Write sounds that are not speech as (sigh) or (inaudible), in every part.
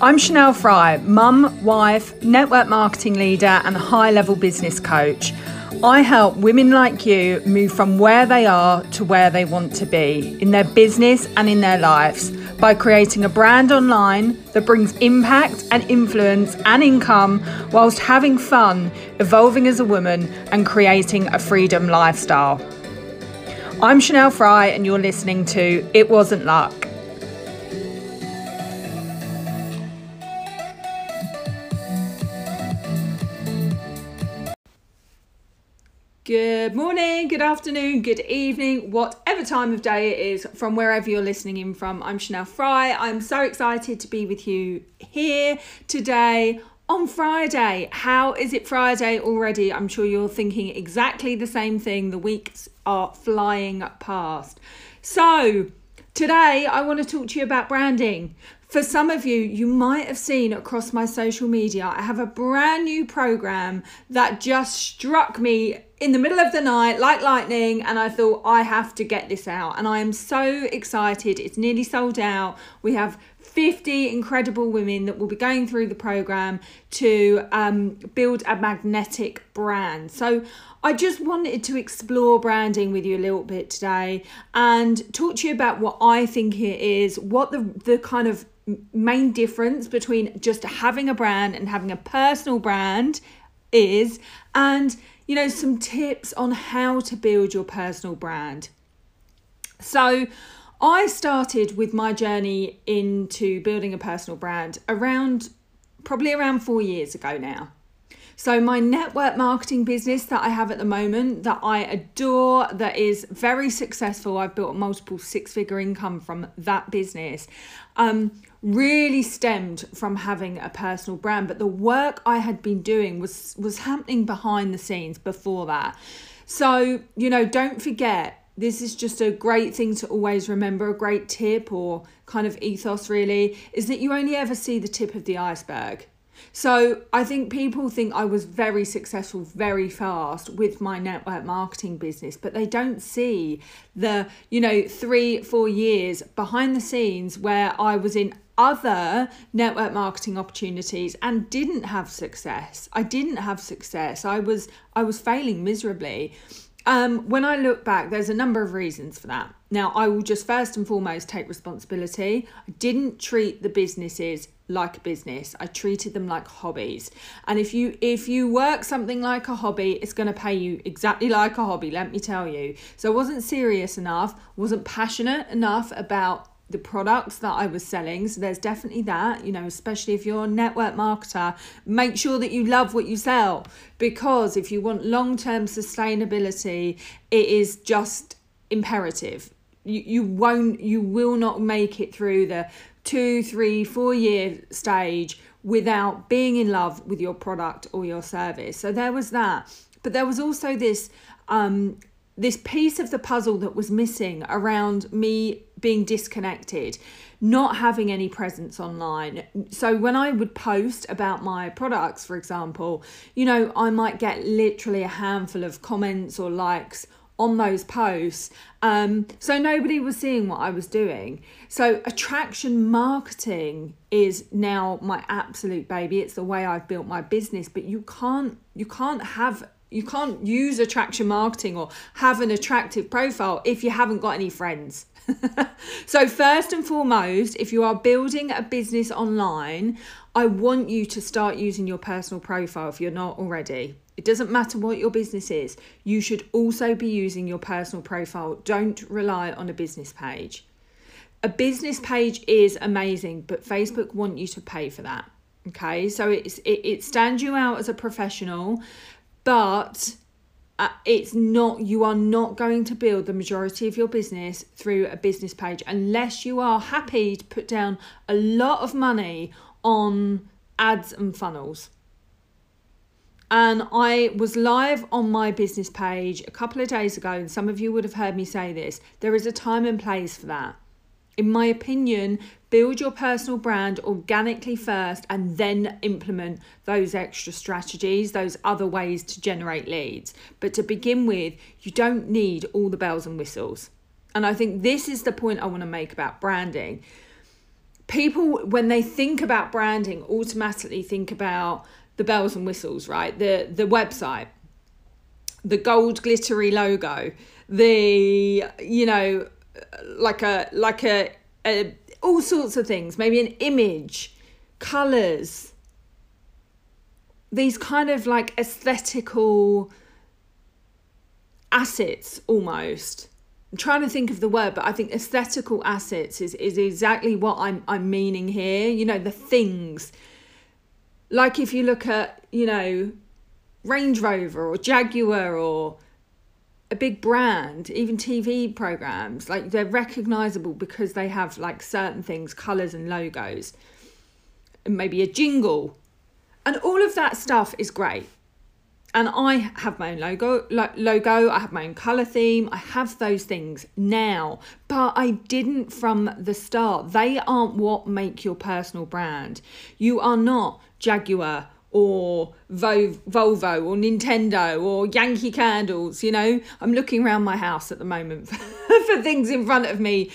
I'm Chanel Fry, mum, wife, network marketing leader, and high level business coach. I help women like you move from where they are to where they want to be in their business and in their lives by creating a brand online that brings impact and influence and income whilst having fun, evolving as a woman, and creating a freedom lifestyle. I'm Chanel Fry, and you're listening to It Wasn't Luck. Good morning, good afternoon, good evening, whatever time of day it is from wherever you're listening in from. I'm Chanel Fry. I'm so excited to be with you here today on Friday. How is it Friday already? I'm sure you're thinking exactly the same thing. The weeks are flying past. So, today I want to talk to you about branding. For some of you, you might have seen across my social media, I have a brand new program that just struck me in the middle of the night like lightning and I thought I have to get this out. And I am so excited. It's nearly sold out. We have 50 incredible women that will be going through the program to um, build a magnetic brand. So I just wanted to explore branding with you a little bit today and talk to you about what I think it is what the the kind of main difference between just having a brand and having a personal brand is and you know, some tips on how to build your personal brand. So, I started with my journey into building a personal brand around probably around four years ago now. So, my network marketing business that I have at the moment, that I adore, that is very successful, I've built multiple six figure income from that business. Um, really stemmed from having a personal brand but the work i had been doing was was happening behind the scenes before that so you know don't forget this is just a great thing to always remember a great tip or kind of ethos really is that you only ever see the tip of the iceberg so I think people think I was very successful very fast with my network marketing business, but they don't see the, you know, three, four years behind the scenes where I was in other network marketing opportunities and didn't have success. I didn't have success. I was I was failing miserably. Um, when I look back, there's a number of reasons for that. Now, I will just first and foremost take responsibility. I didn't treat the businesses like a business. I treated them like hobbies. And if you if you work something like a hobby, it's going to pay you exactly like a hobby, let me tell you. So I wasn't serious enough, wasn't passionate enough about the products that I was selling. So there's definitely that, you know, especially if you're a network marketer, make sure that you love what you sell because if you want long term sustainability, it is just imperative. You, you won't, you will not make it through the two, three, four year stage without being in love with your product or your service. So there was that. But there was also this um, this piece of the puzzle that was missing around me being disconnected, not having any presence online. So when I would post about my products, for example, you know, I might get literally a handful of comments or likes on those posts. Um, so nobody was seeing what I was doing. So attraction marketing is now my absolute baby. It's the way I've built my business, but you can't you can't have you can't use attraction marketing or have an attractive profile if you haven't got any friends. (laughs) so, first and foremost, if you are building a business online, I want you to start using your personal profile if you're not already. It doesn't matter what your business is, you should also be using your personal profile. Don't rely on a business page. A business page is amazing, but Facebook want you to pay for that. Okay, so it's it, it stands you out as a professional but uh, it's not you are not going to build the majority of your business through a business page unless you are happy to put down a lot of money on ads and funnels and I was live on my business page a couple of days ago, and some of you would have heard me say this. There is a time and place for that. In my opinion, build your personal brand organically first and then implement those extra strategies, those other ways to generate leads. But to begin with, you don't need all the bells and whistles. And I think this is the point I want to make about branding. people when they think about branding automatically think about the bells and whistles, right? The the website, the gold glittery logo, the you know like a like a, a all sorts of things, maybe an image, colors, these kind of like aesthetical assets almost. I'm trying to think of the word, but I think aesthetical assets is, is exactly what I'm I'm meaning here. You know, the things. Like if you look at, you know, Range Rover or Jaguar or a big brand, even TV programs, like they're recognizable because they have like certain things, colors and logos, and maybe a jingle. And all of that stuff is great. And I have my own logo, logo, I have my own color theme, I have those things now, but I didn't from the start. They aren't what make your personal brand. You are not Jaguar or Volvo or Nintendo or Yankee Candles. You know, I'm looking around my house at the moment (laughs) for things in front of me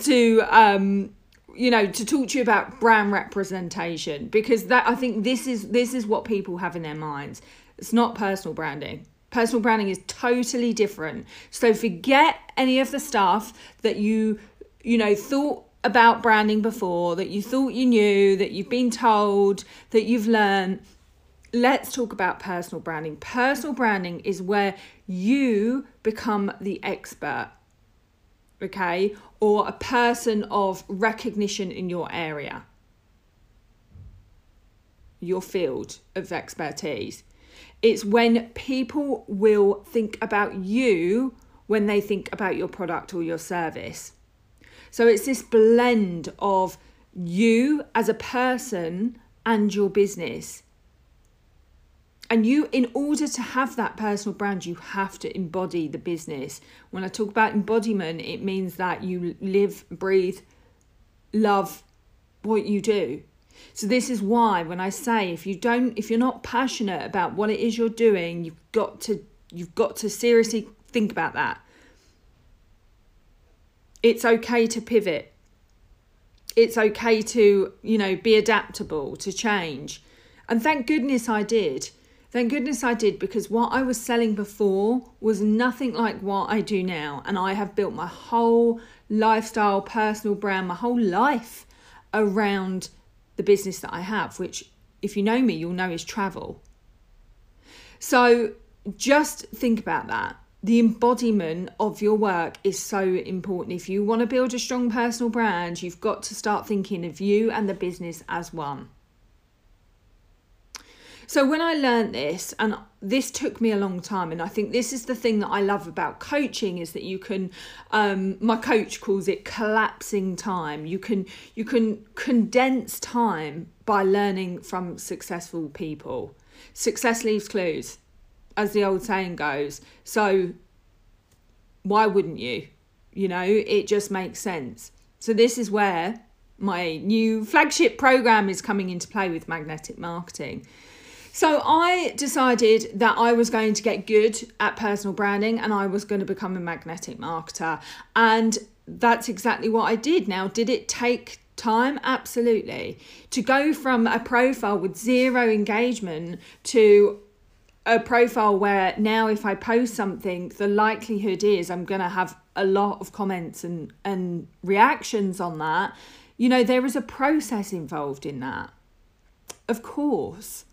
to, um, you know, to talk to you about brand representation because that I think this is this is what people have in their minds. It's not personal branding. Personal branding is totally different. So forget any of the stuff that you, you know, thought about branding before, that you thought you knew, that you've been told, that you've learned let's talk about personal branding. Personal branding is where you become the expert, okay, or a person of recognition in your area, your field of expertise. It's when people will think about you when they think about your product or your service. So it's this blend of you as a person and your business. And you in order to have that personal brand you have to embody the business. When i talk about embodiment it means that you live breathe love what you do. So this is why when i say if you don't if you're not passionate about what it is you're doing you've got to you've got to seriously think about that it's okay to pivot it's okay to you know be adaptable to change and thank goodness i did Thank goodness I did because what I was selling before was nothing like what I do now. And I have built my whole lifestyle, personal brand, my whole life around the business that I have, which, if you know me, you'll know is travel. So just think about that. The embodiment of your work is so important. If you want to build a strong personal brand, you've got to start thinking of you and the business as one. So when I learned this, and this took me a long time, and I think this is the thing that I love about coaching is that you can, um, my coach calls it collapsing time. You can you can condense time by learning from successful people. Success leaves clues, as the old saying goes. So why wouldn't you? You know, it just makes sense. So this is where my new flagship program is coming into play with magnetic marketing. So I decided that I was going to get good at personal branding and I was going to become a magnetic marketer. And that's exactly what I did. Now, did it take time? Absolutely. To go from a profile with zero engagement to a profile where now if I post something, the likelihood is I'm going to have a lot of comments and, and reactions on that. You know, there is a process involved in that. Of course.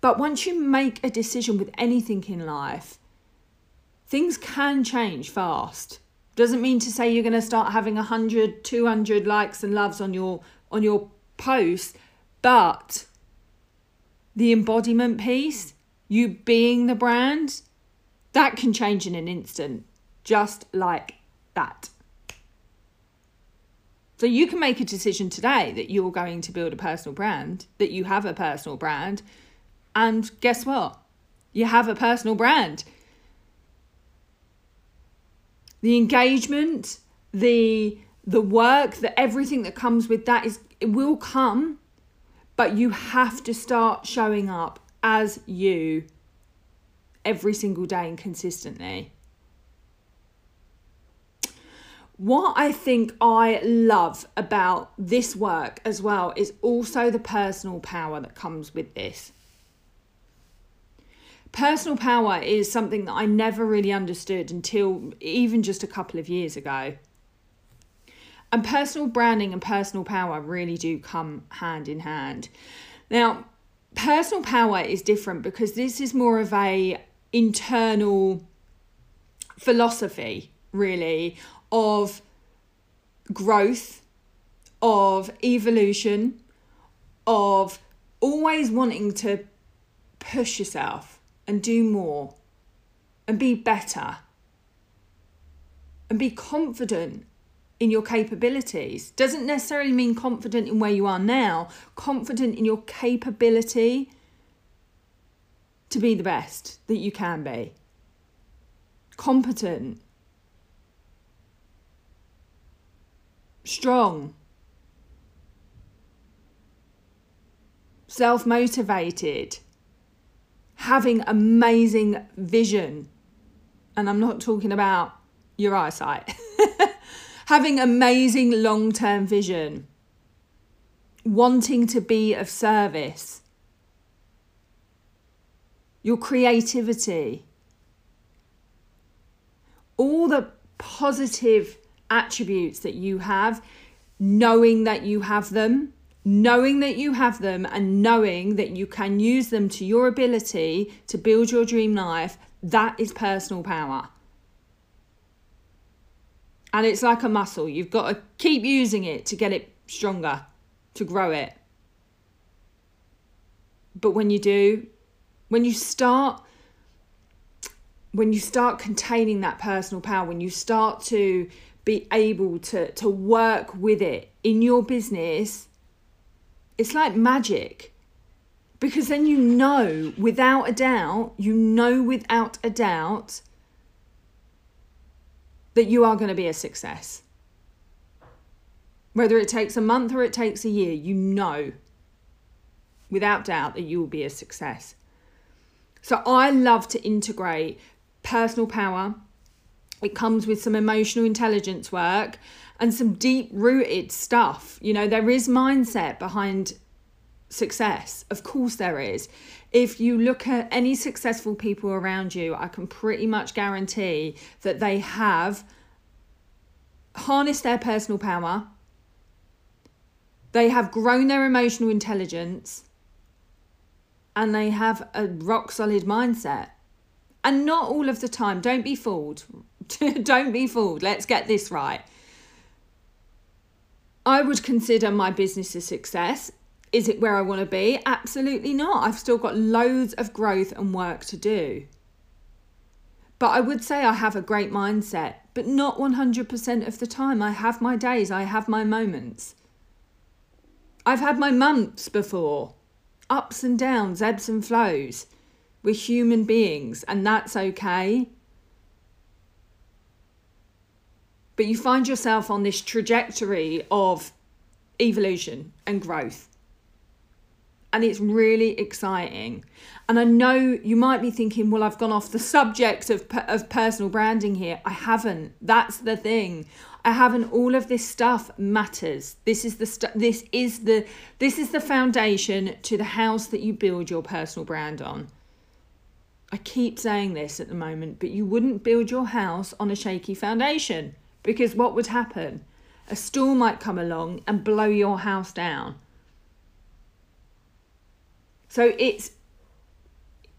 But once you make a decision with anything in life, things can change fast. Doesn't mean to say you're going to start having 100, 200 likes and loves on your on your post, but the embodiment piece, you being the brand, that can change in an instant, just like that. So you can make a decision today that you're going to build a personal brand, that you have a personal brand, and guess what? You have a personal brand. The engagement, the the work, the everything that comes with that is it will come, but you have to start showing up as you every single day and consistently. what I think I love about this work as well is also the personal power that comes with this. Personal power is something that I never really understood until even just a couple of years ago. And personal branding and personal power really do come hand in hand. Now, personal power is different because this is more of a internal philosophy really of growth, of evolution, of always wanting to push yourself and do more and be better and be confident in your capabilities. Doesn't necessarily mean confident in where you are now, confident in your capability to be the best that you can be. Competent strong, self motivated, having amazing vision. And I'm not talking about your eyesight, (laughs) having amazing long term vision, wanting to be of service, your creativity, all the positive attributes that you have, knowing that you have them, knowing that you have them, and knowing that you can use them to your ability to build your dream life, that is personal power. And it's like a muscle. You've got to keep using it to get it stronger, to grow it. But when you do, when you start when you start containing that personal power, when you start to be able to to work with it in your business it's like magic because then you know without a doubt you know without a doubt that you are going to be a success whether it takes a month or it takes a year you know without doubt that you will be a success so i love to integrate personal power it comes with some emotional intelligence work and some deep rooted stuff. You know, there is mindset behind success. Of course, there is. If you look at any successful people around you, I can pretty much guarantee that they have harnessed their personal power, they have grown their emotional intelligence, and they have a rock solid mindset. And not all of the time, don't be fooled. (laughs) Don't be fooled. Let's get this right. I would consider my business a success. Is it where I want to be? Absolutely not. I've still got loads of growth and work to do. But I would say I have a great mindset, but not 100% of the time. I have my days, I have my moments. I've had my months before ups and downs, ebbs and flows. We're human beings, and that's okay. but you find yourself on this trajectory of evolution and growth. And it's really exciting. And I know you might be thinking, well, I've gone off the subject of, of personal branding here. I haven't. That's the thing. I haven't. All of this stuff matters. This is the stu- this is the this is the foundation to the house that you build your personal brand on. I keep saying this at the moment, but you wouldn't build your house on a shaky foundation. Because what would happen? A storm might come along and blow your house down. So it's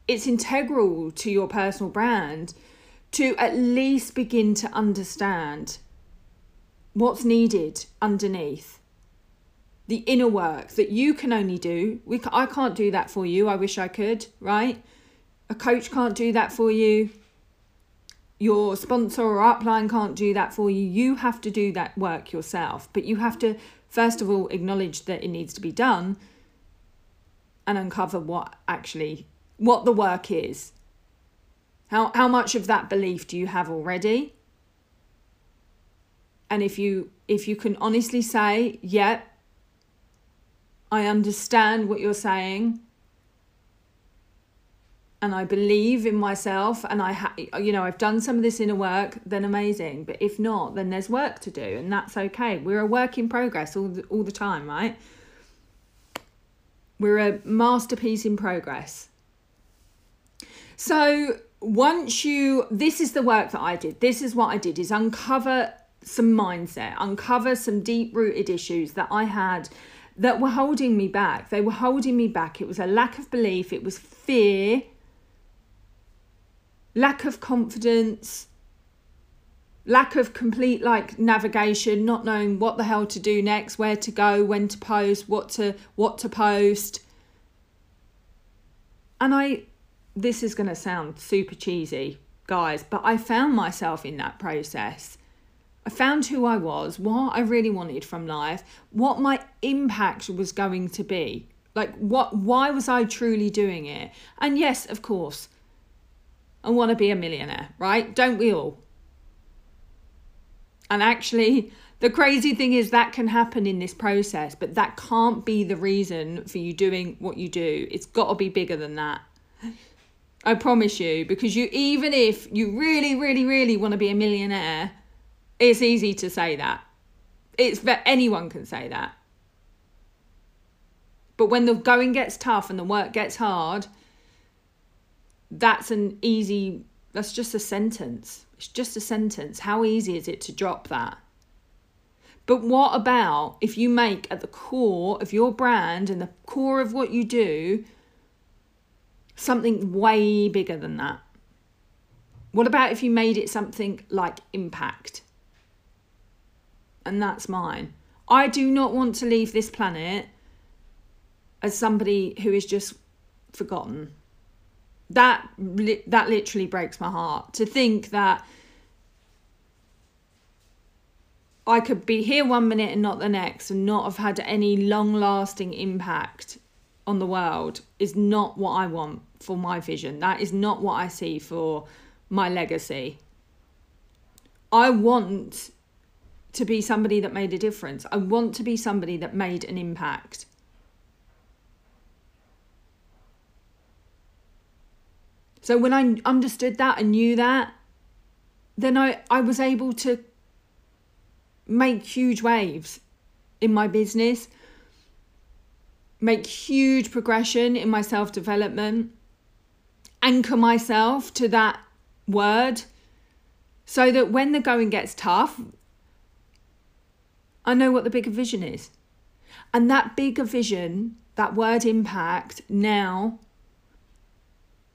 it's integral to your personal brand to at least begin to understand what's needed underneath. The inner work that you can only do. We i can't do that for you. I wish i could right? A coach can't do that for you. Your sponsor or upline can't do that for you. You have to do that work yourself. But you have to, first of all, acknowledge that it needs to be done and uncover what actually what the work is. How how much of that belief do you have already? And if you if you can honestly say, "Yep, yeah, I understand what you're saying. and I believe in myself and I ha- you know I've done some of this inner work then amazing but if not then there's work to do and that's okay we're a work in progress all the, all the time right we're a masterpiece in progress. So once you this is the work that I did. This is what I did is uncover some mindset uncover some deep rooted issues that I had that were holding me back. They were holding me back. It was a lack of belief. It was fear lack of confidence, lack of complete like navigation, not knowing what the hell to do next, where to go, when to post, what to what to post. And I this is going to sound super cheesy, guys, but I found myself in that process. I found who I was, what I really wanted from life, what my impact was going to be. Like what why was I truly doing it? And yes, of course, i want to be a millionaire, right? Don't we all? And actually, the crazy thing is that can happen in this process, but that can't be the reason for you doing what you do. It's got to be bigger than that. I promise you, because you even if you really, really, really want to be a millionaire, it's easy to say that. It's that anyone can say that. But when the going gets tough and the work gets hard, that's an easy that's just a sentence it's just a sentence. How easy is it to drop that? But what about if you make at the core of your brand and the core of what you do something way bigger than that? What about if you made it something like impact? And that's mine. I do not want to leave this planet as somebody who is just forgotten that that literally breaks my heart to think that I could be here one minute and not the next and not have had any long lasting impact on the world is not what I want for my vision. That is not what I see for my legacy. I want to be somebody that made a difference. I want to be somebody that made an impact. So when I understood that and knew that, then I, I was able to make huge waves in my business, make huge progression in my self development, anchor myself to that word so that when the going gets tough, I know what the bigger vision is. And that bigger vision, that word impact, now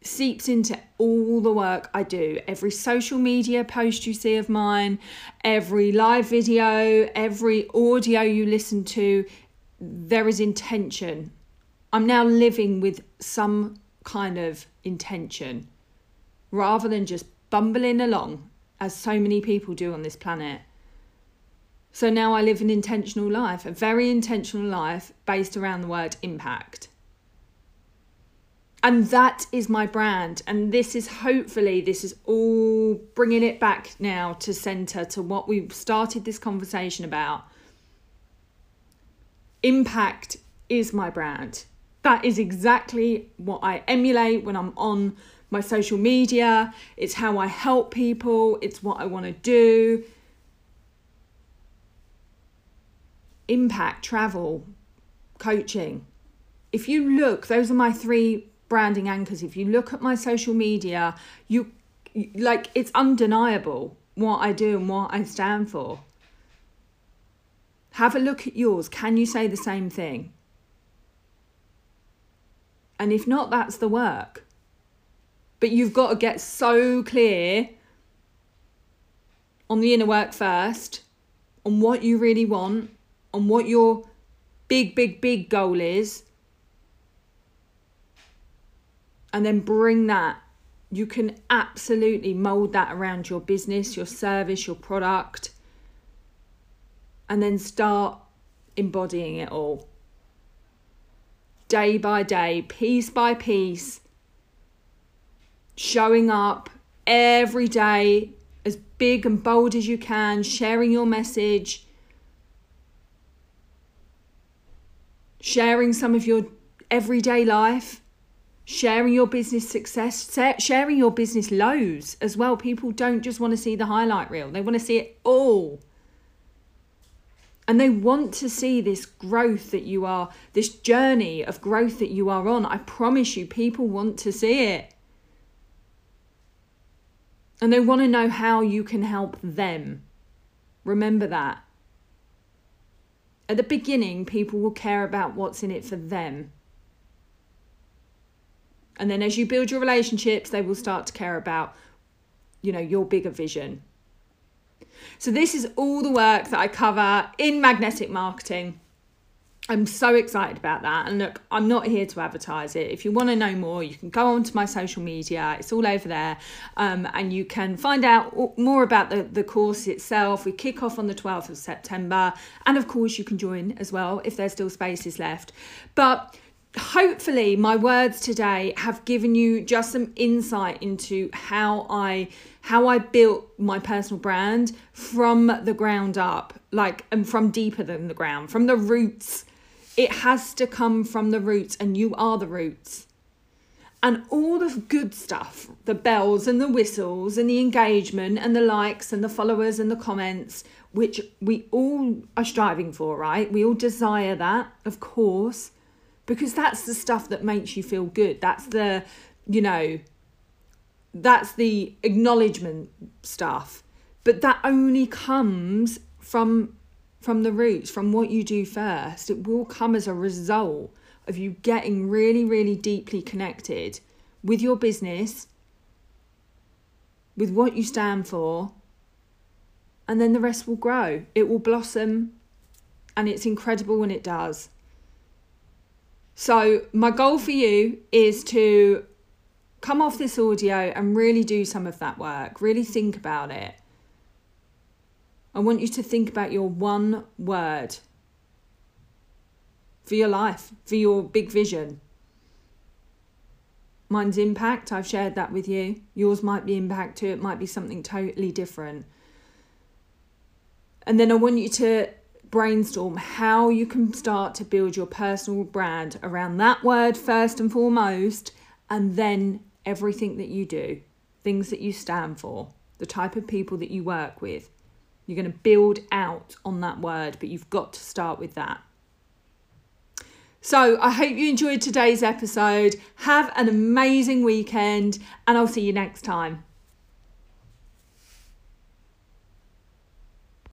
seeps into all the work I do. Every social media post you see of mine, every live video, every audio you listen to, there is intention. I'm now living with some kind of intention rather than just bumbling along as so many people do on this planet. So now I live an intentional life, a very intentional life based around the word impact and that is my brand. And this is hopefully this is all bringing it back now to center to what we started this conversation about. Impact is my brand. That is exactly what i emulate when i'm on my social media. It's how i help people. It's what i want to do. Impact travel coaching. If you look those are my three branding anchors. If you look at my social media, you like it's undeniable what I do and what I stand for. Have a look at yours. Can you say the same thing? And if not, that's the work. But you've got to get so clear on the inner work first, on what you really want, on what your big, big, big goal is, and then bring that you can absolutely mold that around your business, your service, your product, and then start embodying it all. Day by day, piece by piece, showing up every day as big and bold as you can, sharing your message, sharing some of your everyday life sharing your business success, sharing your business lows as well. People don't just want to see the highlight reel, they want to see it all. And they want to see this growth that you are, this journey of growth that you are on. I promise you, people want to see it. And they want to know how you can help them. Remember that. At the beginning, people will care about what's in it for them. And then as you build your relationships, they will start to care about, you know, your bigger vision. So this is all the work that I cover in magnetic marketing. I'm so excited about that. And look, I'm not here to advertise it. If you want to know more, you can go onto my social media. It's all over there. Um, and you can find out more about the, the course itself. We kick off on the 12th of September. And of course, you can join as well if there's still spaces left. But hopefully, my words today have given you just some insight into how I how I built my personal brand from the ground up, like and from deeper than the ground, from the roots. It has to come from the roots, and you are the roots. And all the good stuff, the bells and the whistles and the engagement and the likes and the followers and the comments, which we all are striving for, right? We all desire that, of course because that's the stuff that makes you feel good. That's the, you know, that's the acknowledgement stuff. But that only comes from from the roots, from what you do first. It will come as a result of you getting really, really deeply connected with your business, with what you stand for, and then the rest will grow. It will blossom, and it's incredible when it does. So, my goal for you is to come off this audio and really do some of that work, really think about it. I want you to think about your one word for your life, for your big vision. Mine's impact, I've shared that with you. Yours might be impact too, it might be something totally different. And then I want you to brainstorm how you can start to build your personal brand around that word first and foremost, and then everything that you do, things that you stand for, the type of people that you work with. You're going to build out on that word, but you've got to start with that. So, I hope you enjoyed today's episode. Have an amazing weekend, and I'll see you next time.